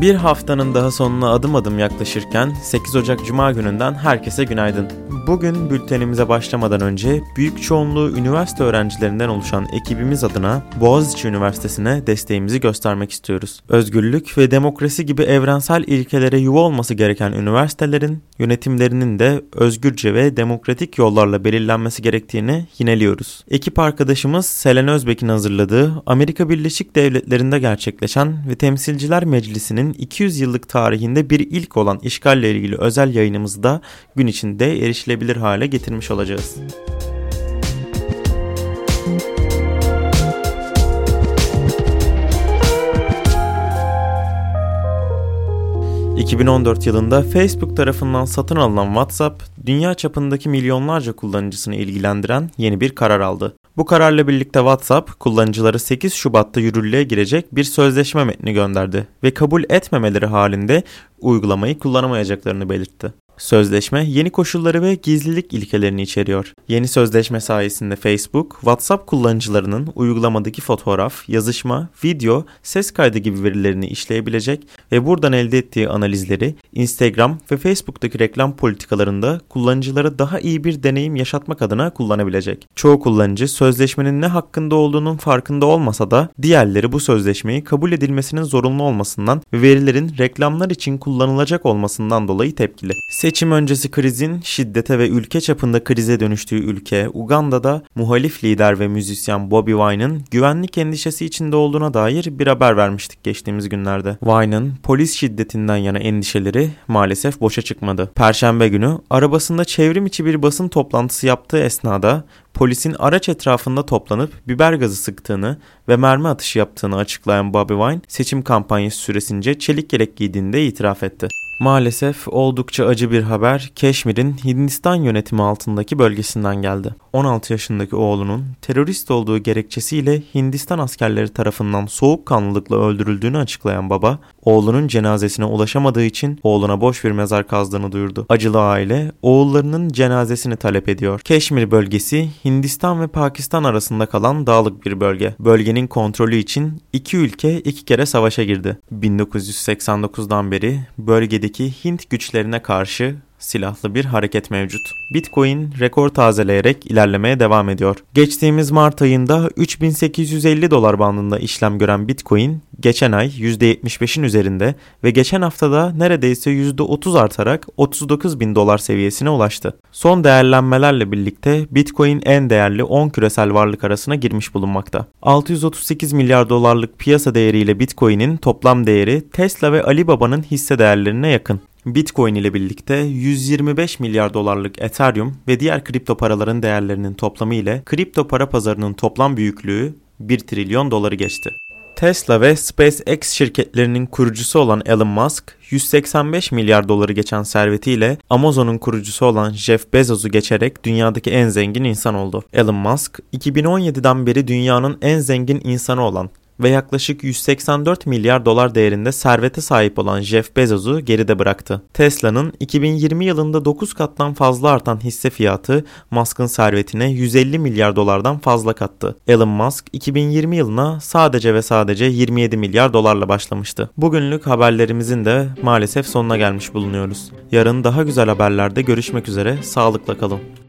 Bir haftanın daha sonuna adım adım yaklaşırken 8 Ocak Cuma gününden herkese günaydın. Bugün bültenimize başlamadan önce büyük çoğunluğu üniversite öğrencilerinden oluşan ekibimiz adına Boğaziçi Üniversitesi'ne desteğimizi göstermek istiyoruz. Özgürlük ve demokrasi gibi evrensel ilkelere yuva olması gereken üniversitelerin yönetimlerinin de özgürce ve demokratik yollarla belirlenmesi gerektiğini yineliyoruz. Ekip arkadaşımız Selen Özbek'in hazırladığı Amerika Birleşik Devletleri'nde gerçekleşen ve Temsilciler Meclisi'nin 200 yıllık tarihinde bir ilk olan işgalle ilgili özel yayınımızı da gün içinde erişilebilir hale getirmiş olacağız. 2014 yılında Facebook tarafından satın alınan WhatsApp, dünya çapındaki milyonlarca kullanıcısını ilgilendiren yeni bir karar aldı. Bu kararla birlikte WhatsApp, kullanıcıları 8 Şubat'ta yürürlüğe girecek bir sözleşme metni gönderdi ve kabul etmemeleri halinde uygulamayı kullanamayacaklarını belirtti. Sözleşme yeni koşulları ve gizlilik ilkelerini içeriyor. Yeni sözleşme sayesinde Facebook, WhatsApp kullanıcılarının uygulamadaki fotoğraf, yazışma, video, ses kaydı gibi verilerini işleyebilecek ve buradan elde ettiği analizleri Instagram ve Facebook'taki reklam politikalarında kullanıcılara daha iyi bir deneyim yaşatmak adına kullanabilecek. Çoğu kullanıcı sözleşmenin ne hakkında olduğunun farkında olmasa da diğerleri bu sözleşmeyi kabul edilmesinin zorunlu olmasından ve verilerin reklamlar için kullanılacak olmasından dolayı tepkili. Seçim öncesi krizin şiddete ve ülke çapında krize dönüştüğü ülke Uganda'da muhalif lider ve müzisyen Bobby Wine'ın güvenlik endişesi içinde olduğuna dair bir haber vermiştik geçtiğimiz günlerde. Wine'ın polis şiddetinden yana endişeleri maalesef boşa çıkmadı. Perşembe günü arabasında çevrim içi bir basın toplantısı yaptığı esnada polisin araç etrafında toplanıp biber gazı sıktığını ve mermi atışı yaptığını açıklayan Bobby Wine seçim kampanyası süresince çelik yelek giydiğini de itiraf etti. Maalesef oldukça acı bir haber Keşmir'in Hindistan yönetimi altındaki bölgesinden geldi. 16 yaşındaki oğlunun terörist olduğu gerekçesiyle Hindistan askerleri tarafından soğukkanlılıkla öldürüldüğünü açıklayan baba, oğlunun cenazesine ulaşamadığı için oğluna boş bir mezar kazdığını duyurdu. Acılı aile oğullarının cenazesini talep ediyor. Keşmir bölgesi Hindistan ve Pakistan arasında kalan dağlık bir bölge. Bölgenin kontrolü için iki ülke iki kere savaşa girdi. 1989'dan beri bölgedeki Hint güçlerine karşı silahlı bir hareket mevcut. Bitcoin rekor tazeleyerek ilerlemeye devam ediyor. Geçtiğimiz Mart ayında 3850 dolar bandında işlem gören Bitcoin geçen ay %75'in üzerinde ve geçen haftada neredeyse %30 artarak 39 bin dolar seviyesine ulaştı. Son değerlenmelerle birlikte Bitcoin en değerli 10 küresel varlık arasına girmiş bulunmakta. 638 milyar dolarlık piyasa değeriyle Bitcoin'in toplam değeri Tesla ve Alibaba'nın hisse değerlerine yakın. Bitcoin ile birlikte 125 milyar dolarlık Ethereum ve diğer kripto paraların değerlerinin toplamı ile kripto para pazarının toplam büyüklüğü 1 trilyon doları geçti. Tesla ve SpaceX şirketlerinin kurucusu olan Elon Musk, 185 milyar doları geçen servetiyle Amazon'un kurucusu olan Jeff Bezos'u geçerek dünyadaki en zengin insan oldu. Elon Musk, 2017'den beri dünyanın en zengin insanı olan ve yaklaşık 184 milyar dolar değerinde servete sahip olan Jeff Bezos'u geride bıraktı. Tesla'nın 2020 yılında 9 kattan fazla artan hisse fiyatı Musk'ın servetine 150 milyar dolardan fazla kattı. Elon Musk 2020 yılına sadece ve sadece 27 milyar dolarla başlamıştı. Bugünlük haberlerimizin de maalesef sonuna gelmiş bulunuyoruz. Yarın daha güzel haberlerde görüşmek üzere, sağlıkla kalın.